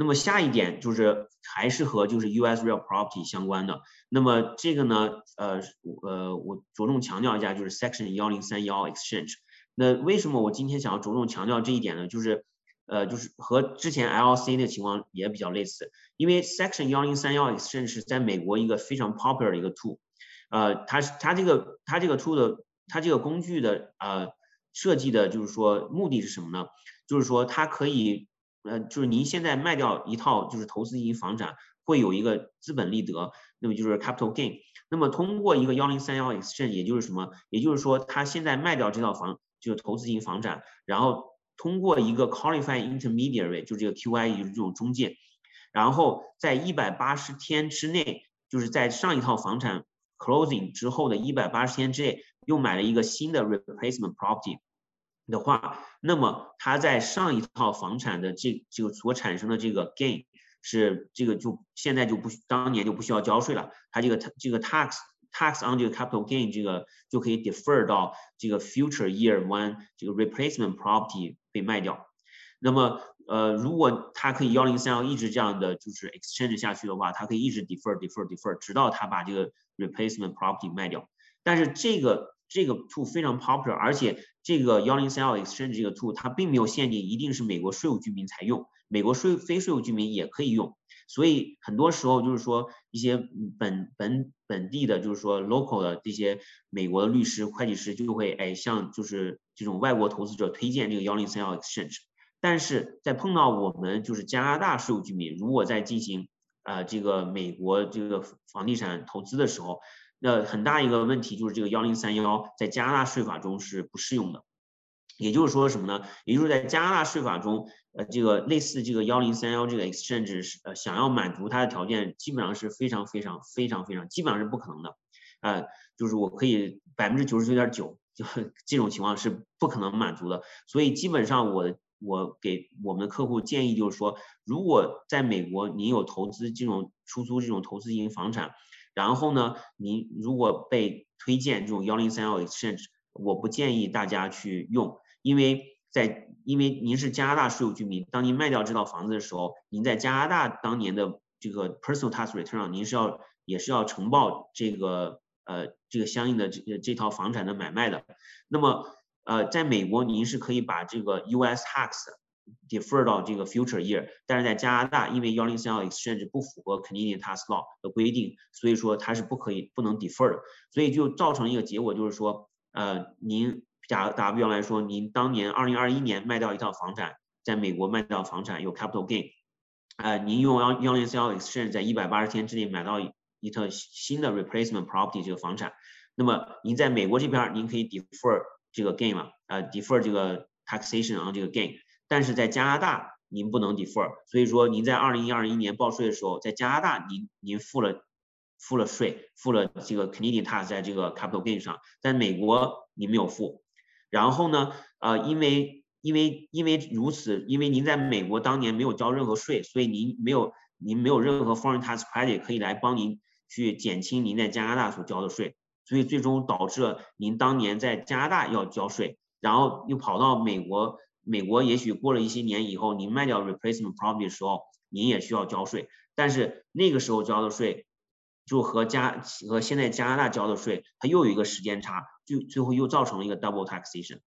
那么下一点就是还是和就是 U.S. real property 相关的。那么这个呢，呃呃，我着重强调一下，就是 Section 幺零三幺 exchange。那为什么我今天想要着重强调这一点呢？就是呃就是和之前 L.C. 的情况也比较类似，因为 Section 幺零三幺 exchange 是在美国一个非常 popular 的一个 tool。呃，它它这个它这个 tool 的它这个工具的呃设计的就是说目的是什么呢？就是说它可以。呃，就是您现在卖掉一套就是投资型房产，会有一个资本利得，那么就是 capital gain。那么通过一个幺零三幺 exchange，也就是什么？也就是说，他现在卖掉这套房，就是投资型房产，然后通过一个 qualified intermediary，就这个 QI，就是这种中介，然后在一百八十天之内，就是在上一套房产 closing 之后的一百八十天之内，又买了一个新的 replacement property。的话，那么他在上一套房产的这这个所产生的这个 gain 是这个就现在就不当年就不需要交税了，他这个这个 tax tax on 这个 capital gain 这个就可以 defer 到这个 future year one 这个 replacement property 被卖掉。那么呃，如果他可以幺零三幺一直这样的就是 exchange 下去的话，他可以一直 defer defer defer 直到他把这个 replacement property 卖掉。但是这个这个 too 非常 popular，而且这个幺零三幺 exchange 这个 too 它并没有限定一定是美国税务居民才用，美国税非税务居民也可以用。所以很多时候就是说一些本本本地的，就是说 local 的这些美国的律师、会计师就会哎向就是这种外国投资者推荐这个幺零三幺 exchange。但是在碰到我们就是加拿大税务居民，如果在进行呃这个美国这个房地产投资的时候，那很大一个问题就是这个幺零三幺在加拿大税法中是不适用的。也就是说什么呢？也就是在加拿大税法中，呃，这个类似这个幺零三幺这个 exchange 是呃想要满足它的条件，基本上是非常非常非常非常基本上是不可能的，呃，就是我可以百分之九十九点九，就这种情况是不可能满足的。所以基本上我我给我们的客户建议就是说，如果在美国您有投资这种出租这种投资型房产，然后呢，您如果被推荐这种幺零三幺 exchange，我不建议大家去用。因为在因为您是加拿大税务居民，当您卖掉这套房子的时候，您在加拿大当年的这个 personal tax return 上，您是要也是要呈报这个呃这个相应的这这套房产的买卖的。那么呃在美国您是可以把这个 US tax defer 到这个 future year，但是在加拿大因为幺零三幺 exchange 不符合 Canadian tax law 的规定，所以说它是不可以不能 defer 的，所以就造成一个结果就是说呃您。假打比方来说，您当年二零二一年卖掉一套房产，在美国卖掉房产有 capital gain，呃，您用幺幺零三幺 exchange 在一百八十天之内买到一套新的 replacement property 这个房产，那么您在美国这边您可以 defer 这个 gain 嘛，呃，defer 这个 taxation on 这个 gain，但是在加拿大您不能 defer，所以说您在二零二一年报税的时候，在加拿大您您付了付了税，付了这个 Canadian tax 在这个 capital gain 上，在美国您没有付。然后呢，呃，因为因为因为如此，因为您在美国当年没有交任何税，所以您没有您没有任何 foreign tax credit 可以来帮您去减轻您在加拿大所交的税，所以最终导致了您当年在加拿大要交税，然后又跑到美国，美国也许过了一些年以后，您卖掉 replacement property 的时候，您也需要交税，但是那个时候交的税。就和加和现在加拿大交的税，它又有一个时间差，就最后又造成了一个 double taxation，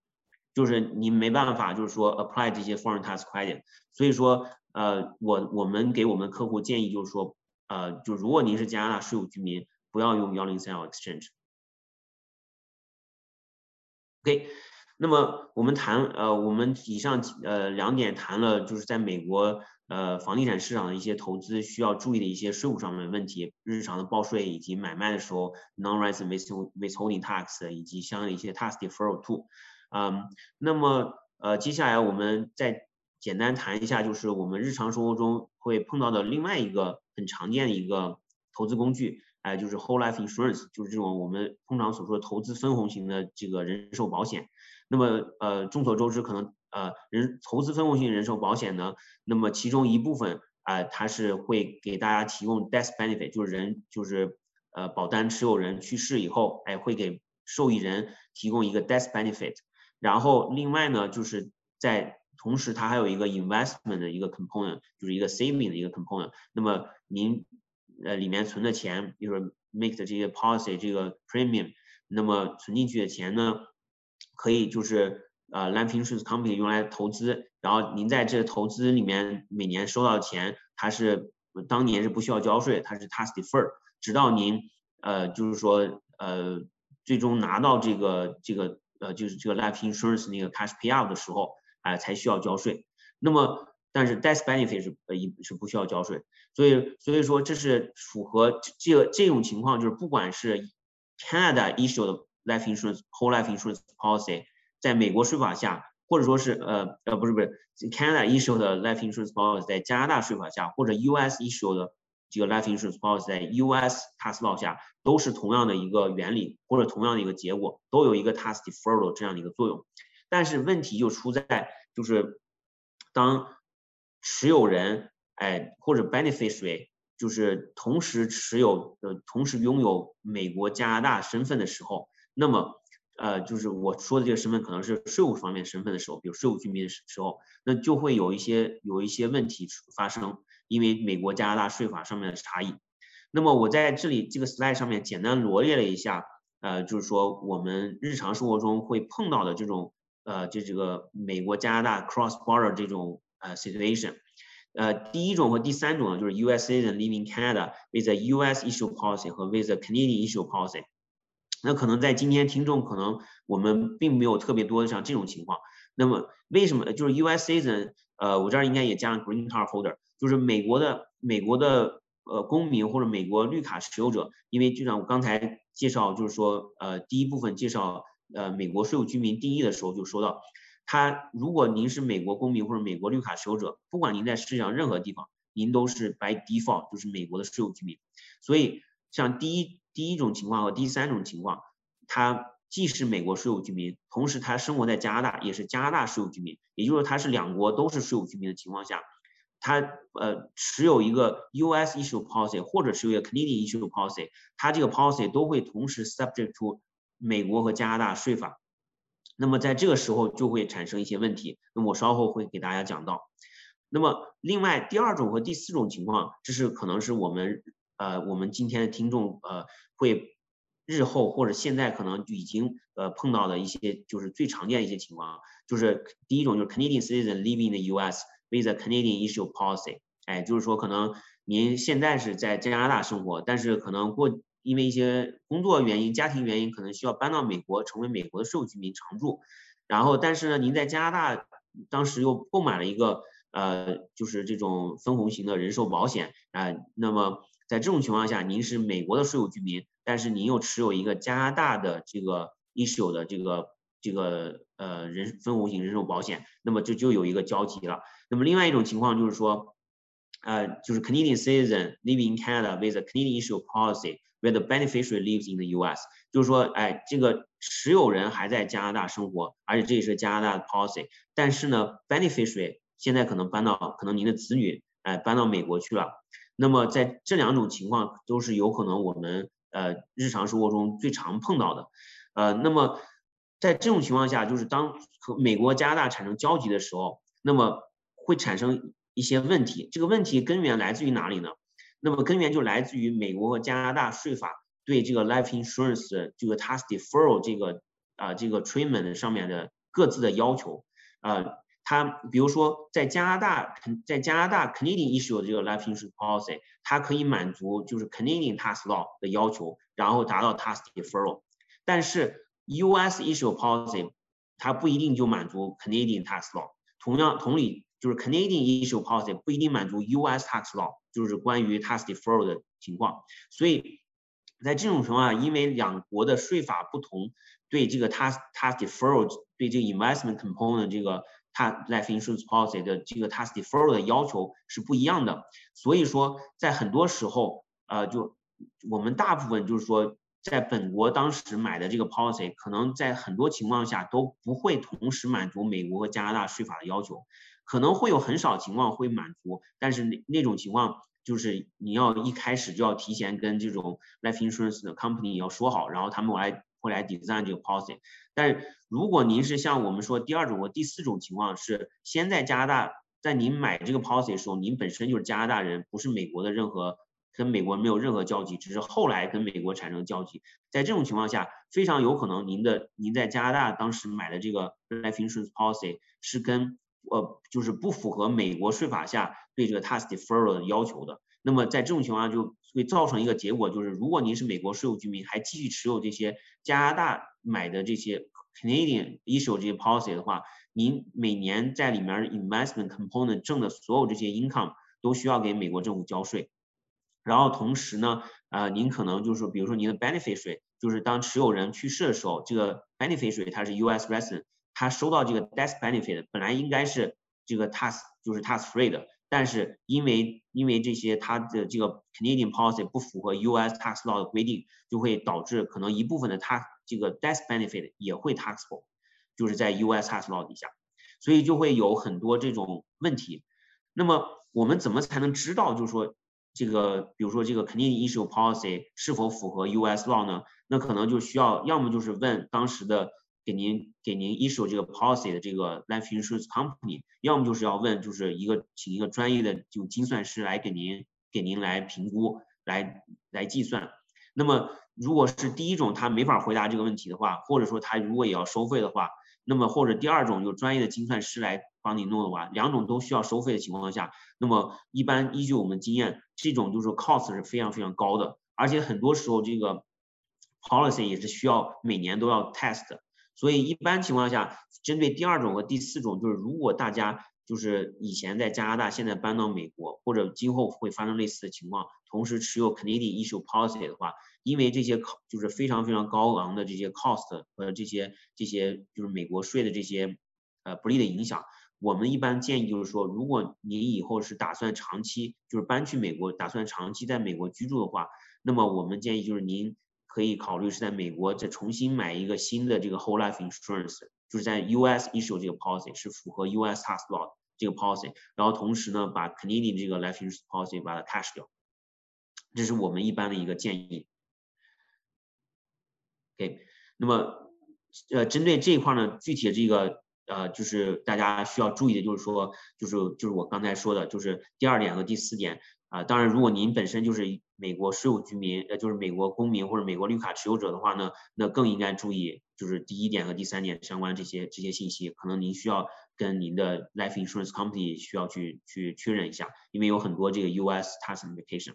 就是你没办法，就是说 apply 这些 foreign tax credit。所以说，呃，我我们给我们客户建议就是说，呃，就如果您是加拿大税务居民，不要用幺零三幺 exchange。OK，那么我们谈，呃，我们以上呃两点谈了，就是在美国。呃，房地产市场的一些投资需要注意的一些税务上面的问题，日常的报税以及买卖的时候 non-resident withholding tax 以及相应的一些 tax deferral too。嗯，那么呃，接下来我们再简单谈一下，就是我们日常生活中会碰到的另外一个很常见的一个投资工具，哎，就是 whole life insurance，就是这种我们通常所说的投资分红型的这个人寿保险。那么呃，众所周知，可能。呃，人投资分红型人寿保险呢，那么其中一部分啊，它是会给大家提供 death benefit，就是人就是呃保单持有人去世以后，哎，会给受益人提供一个 death benefit。然后另外呢，就是在同时它还有一个 investment 的一个 component，就是一个 saving 的一个 component。那么您呃里面存的钱，就是 make 的这些 policy 这个 premium，那么存进去的钱呢，可以就是。呃，life insurance company 用来投资，然后您在这投资里面每年收到的钱，它是当年是不需要交税，它是 tax defer，直到您呃就是说呃最终拿到这个这个呃就是这个 life insurance 那个 cash payout 的时候，哎才需要交税。那么但是 death benefit 是呃一是不需要交税，所以所以说这是符合这这种情况，就是不管是 Canada issued life insurance whole life insurance policy。在美国税法下，或者说是呃呃不是不是 Canada issue 的 life insurance policy 在加拿大税法下，或者 US issue 的这个 life insurance policy 在 US tax law 下，都是同样的一个原理或者同样的一个结果，都有一个 tax deferral 这样的一个作用。但是问题就出在就是当持有人哎或者 beneficiary 就是同时持有呃同时拥有美国加拿大身份的时候，那么。呃，就是我说的这个身份可能是税务方面身份的时候，比如税务居民的时候，那就会有一些有一些问题发生，因为美国、加拿大税法上面的差异。那么我在这里这个 slide 上面简单罗列了一下，呃，就是说我们日常生活中会碰到的这种呃，就这个美国加拿大 cross border 这种呃 situation。呃，第一种和第三种呢，就是 U.S. citizen living Canada with a U.S. issue policy 和 with a Canadian issue policy。那可能在今天听众可能我们并没有特别多的像这种情况。那么为什么就是 U.S. citizen？呃，我这儿应该也加上 green card holder，就是美国的美国的呃公民或者美国绿卡持有者。因为就像我刚才介绍，就是说呃第一部分介绍呃美国税务居民定义的时候就说到。他如果您是美国公民或者美国绿卡持有者，不管您在世界上任何地方，您都是 by default 就是美国的税务居民。所以像第一第一种情况和第三种情况，他既是美国税务居民，同时他生活在加拿大，也是加拿大税务居民，也就是他是两国都是税务居民的情况下，他呃持有一个 U.S. issue policy 或者持有一个 Canadian issue policy，他这个 policy 都会同时 subject to 美国和加拿大税法。那么在这个时候就会产生一些问题，那么我稍后会给大家讲到。那么另外第二种和第四种情况，这是可能是我们呃我们今天的听众呃会日后或者现在可能就已经呃碰到的一些就是最常见的一些情况，就是第一种就是 Canadian citizen living in the U.S. with a Canadian issue policy，哎，就是说可能您现在是在加拿大生活，但是可能过。因为一些工作原因、家庭原因，可能需要搬到美国，成为美国的税务居民常住。然后，但是呢，您在加拿大当时又购买了一个呃，就是这种分红型的人寿保险啊。那么，在这种情况下，您是美国的税务居民，但是您又持有一个加拿大的这个 issue 的这个这个呃人分红型人寿保险，那么这就有一个交集了。那么，另外一种情况就是说，呃，就是 Canadian citizen living in Canada with a Canadian issue policy。where the beneficiary lives in the U.S.，就是说，哎，这个持有人还在加拿大生活，而且这也是加拿大的 policy。但是呢，beneficiary 现在可能搬到，可能您的子女，哎，搬到美国去了。那么在这两种情况都是有可能我们呃日常生活中最常碰到的。呃，那么在这种情况下，就是当和美国、加拿大产生交集的时候，那么会产生一些问题。这个问题根源来自于哪里呢？那么根源就来自于美国和加拿大税法对这个 life insurance 这个 tax deferral 这个啊这个 treatment 上面的各自的要求，呃，它比如说在加拿大肯在加拿大 Canadian issue 的这个 life insurance policy，它可以满足就是 Canadian tax law 的要求，然后达到 tax deferral，但是 US issue policy 它不一定就满足 Canadian tax law，同样同理就是 Canadian issue policy 不一定满足 US tax law。就是关于 tax deferral 的情况，所以在这种情况下，因为两国的税法不同，对这个 tax tax deferral 对这个 investment component 这个它 life insurance policy 的这个 tax deferral 的要求是不一样的。所以说，在很多时候，呃，就我们大部分就是说，在本国当时买的这个 policy，可能在很多情况下都不会同时满足美国和加拿大税法的要求。可能会有很少情况会满足，但是那那种情况就是你要一开始就要提前跟这种 life insurance 的 company 要说好，然后他们来会来 design 这个 policy。但如果您是像我们说第二种和第四种情况是先在加拿大，在您买这个 policy 的时候，您本身就是加拿大人，不是美国的任何跟美国没有任何交集，只是后来跟美国产生交集。在这种情况下，非常有可能您的您在加拿大当时买的这个 life insurance policy 是跟呃，就是不符合美国税法下对这个 tax deferral 的要求的。那么在这种情况下，就会造成一个结果，就是如果您是美国税务居民，还继续持有这些加拿大买的这些 Canadian issue 这些 policy 的话，您每年在里面 investment component 挣的所有这些 income 都需要给美国政府交税。然后同时呢，呃，您可能就是，比如说您的 beneficiary，就是当持有人去世的时候，这个 beneficiary 他是 U.S. resident。他收到这个 death benefit 本来应该是这个 tax 就是 tax free 的，但是因为因为这些他的这个 Canadian policy 不符合 US tax law 的规定，就会导致可能一部分的他这个 death benefit 也会 taxable，就是在 US tax law 底下，所以就会有很多这种问题。那么我们怎么才能知道就是说这个比如说这个 Canadian issue policy 是否符合 US law 呢？那可能就需要要么就是问当时的。给您给您 issue 这个 policy 的这个 life insurance company，要么就是要问，就是一个请一个专业的就精算师来给您给您来评估，来来计算。那么如果是第一种他没法回答这个问题的话，或者说他如果也要收费的话，那么或者第二种有专业的精算师来帮你弄的话，两种都需要收费的情况下，那么一般依据我们经验，这种就是 cost 是非常非常高的，而且很多时候这个 policy 也是需要每年都要 test，所以一般情况下，针对第二种和第四种，就是如果大家就是以前在加拿大，现在搬到美国，或者今后会发生类似的情况，同时持有 Canadian issue policy 的话，因为这些考就是非常非常高昂的这些 cost 和这些这些就是美国税的这些呃不利的影响，我们一般建议就是说，如果您以后是打算长期就是搬去美国，打算长期在美国居住的话，那么我们建议就是您可以考虑是在美国再重新买一个新的这个 whole life insurance。就是在 US issue 这个 policy 是符合 US tax law 这个 policy，然后同时呢把 Canadian 这个 life insurance policy 把它 cash 掉，这是我们一般的一个建议。OK，那么呃针对这一块呢，具体的这个呃就是大家需要注意的就是说，就是就是我刚才说的，就是第二点和第四点。啊，当然，如果您本身就是美国税务居民，呃，就是美国公民或者美国绿卡持有者的话呢，那更应该注意，就是第一点和第三点相关这些这些信息，可能您需要跟您的 life insurance company 需要去去确认一下，因为有很多这个 US tax implication。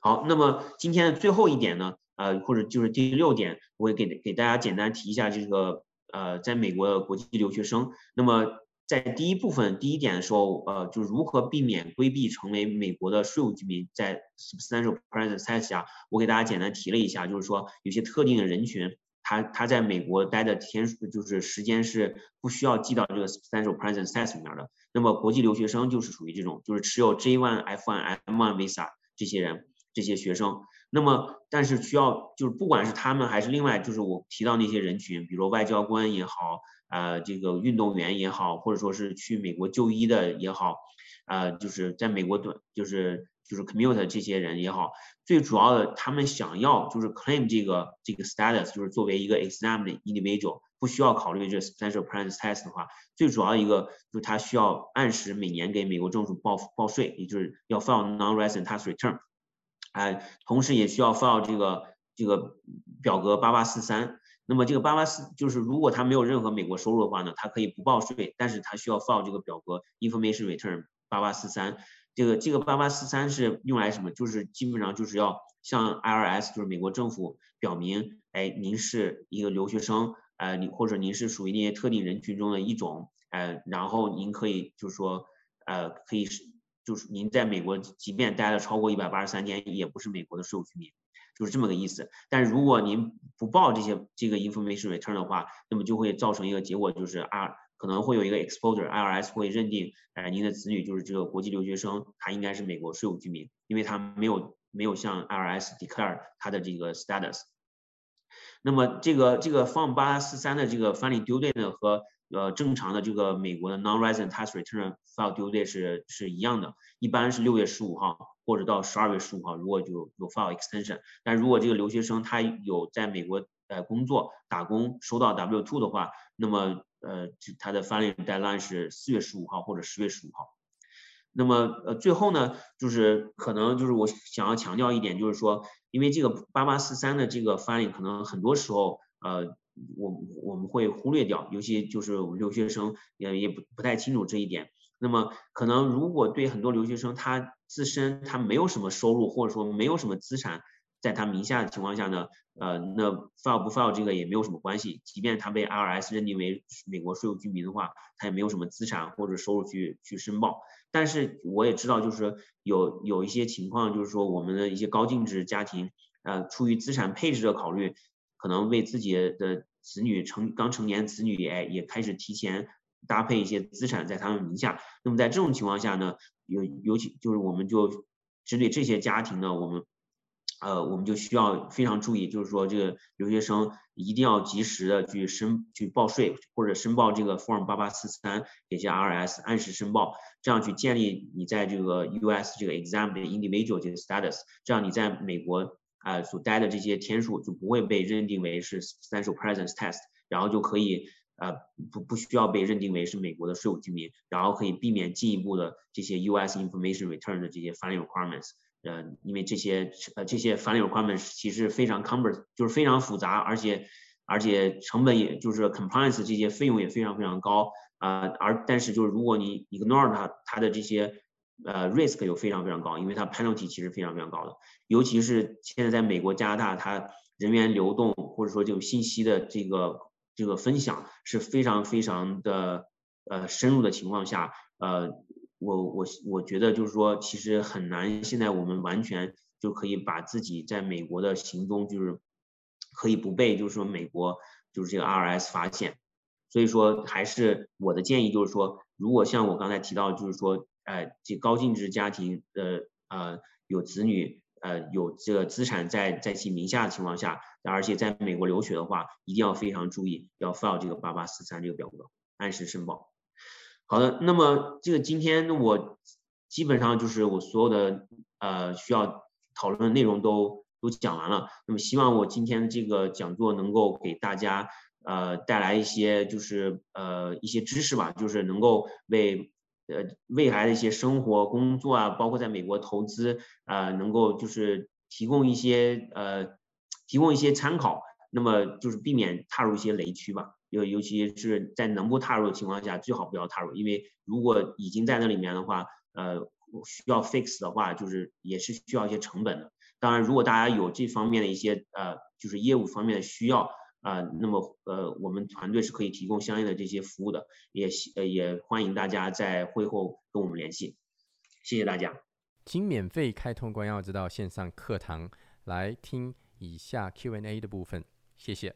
好，那么今天的最后一点呢，呃，或者就是第六点，我会给给大家简单提一下这个呃，在美国的国际留学生，那么。在第一部分第一点的时候，呃，就是如何避免规避成为美国的税务居民，在 substantial presence test 下，我给大家简单提了一下，就是说有些特定的人群，他他在美国待的天数就是时间是不需要记到这个 substantial presence test 里面的。那么国际留学生就是属于这种，就是持有 J1、F1、M1 visa 这些人这些学生。那么但是需要就是不管是他们还是另外就是我提到那些人群，比如外交官也好。呃，这个运动员也好，或者说是去美国就医的也好，呃，就是在美国短，就是就是 commute 这些人也好，最主要的他们想要就是 claim 这个这个 status，就是作为一个 exempt individual，不需要考虑这 special presence test 的话，最主要一个就是他需要按时每年给美国政府报报税，也就是要 file non-resident tax return，哎，同时也需要 file 这个这个表格八八四三。那么这个八八四就是，如果他没有任何美国收入的话呢，他可以不报税，但是他需要报这个表格 information return 八八四三。这个这个八八四三是用来什么？就是基本上就是要向 IRS，就是美国政府表明，哎，您是一个留学生，呃，你或者您是属于那些特定人群中的一种，呃，然后您可以就是说，呃，可以是就是您在美国即便待了超过一百八十三天，也不是美国的税务居民。就是这么个意思，但是如果您不报这些这个 information return 的话，那么就会造成一个结果，就是 R 可能会有一个 exposure，IRS 会认定，呃，您的子女就是这个国际留学生，他应该是美国税务居民，因为他没有没有向 IRS declare 他的这个 status。那么这个这个 Form 八四三的这个 filing due date 呢和呃正常的这个美国的 non-resident tax return file due date 是是一样的，一般是六月十五号。或者到十二月十五号，如果就有 file extension，但如果这个留学生他有在美国呃工作打工收到 W two 的话，那么呃他的 filing deadline 是四月十五号或者十月十五号。那么呃最后呢，就是可能就是我想要强调一点，就是说，因为这个八八四三的这个 filing 可能很多时候呃我我们会忽略掉，尤其就是我们留学生也也不不太清楚这一点。那么可能如果对很多留学生他自身他没有什么收入，或者说没有什么资产在他名下的情况下呢，呃，那 file 不 file 这个也没有什么关系。即便他被 IRS 认定为美国税务居民的话，他也没有什么资产或者收入去去申报。但是我也知道，就是有有一些情况，就是说我们的一些高净值家庭，呃，出于资产配置的考虑，可能为自己的子女成刚成年子女哎也开始提前搭配一些资产在他们名下。那么在这种情况下呢？尤尤其就是我们就针对这些家庭呢，我们呃我们就需要非常注意，就是说这个留学生一定要及时的去申去报税或者申报这个 Form 八八四三给这 RS 按时申报，这样去建立你在这个 US 这个 exam 的 individual 这个 status，这样你在美国啊所待的这些天数就不会被认定为是 substantial presence test，然后就可以呃不不需要被认定为是美国的税务居民，然后可以避免进一步的这些 U.S. information return 的这些 filing requirements。呃，因为这些呃这些 filing requirements 其实非常 cumbers，就是非常复杂，而且而且成本也就是 compliance 这些费用也非常非常高啊。而但是就是如果你 ignore 它，它的这些呃 risk 又非常非常高，因为它 penalty 其实非常非常高的，尤其是现在在美国、加拿大，它人员流动或者说这种信息的这个这个分享是非常非常的呃深入的情况下，呃。我我我觉得就是说，其实很难。现在我们完全就可以把自己在美国的行踪，就是可以不被就是说美国就是这个 IRS 发现。所以说，还是我的建议就是说，如果像我刚才提到，就是说，呃，这高净值家庭的呃有子女呃有这个资产在在其名下的情况下，而且在美国留学的话，一定要非常注意，要 file 这个八八四三这个表格，按时申报。好的，那么这个今天我基本上就是我所有的呃需要讨论的内容都都讲完了。那么希望我今天这个讲座能够给大家呃带来一些就是呃一些知识吧，就是能够为呃未来的一些生活、工作啊，包括在美国投资啊，能够就是提供一些呃提供一些参考。那么就是避免踏入一些雷区吧。尤尤其是在能不踏入的情况下，最好不要踏入，因为如果已经在那里面的话，呃，需要 fix 的话，就是也是需要一些成本的。当然，如果大家有这方面的一些呃，就是业务方面的需要啊，那么呃，我们团队是可以提供相应的这些服务的，也呃也欢迎大家在会后跟我们联系。谢谢大家。请免费开通关耀之道线上课堂来听以下 Q&A 的部分，谢谢。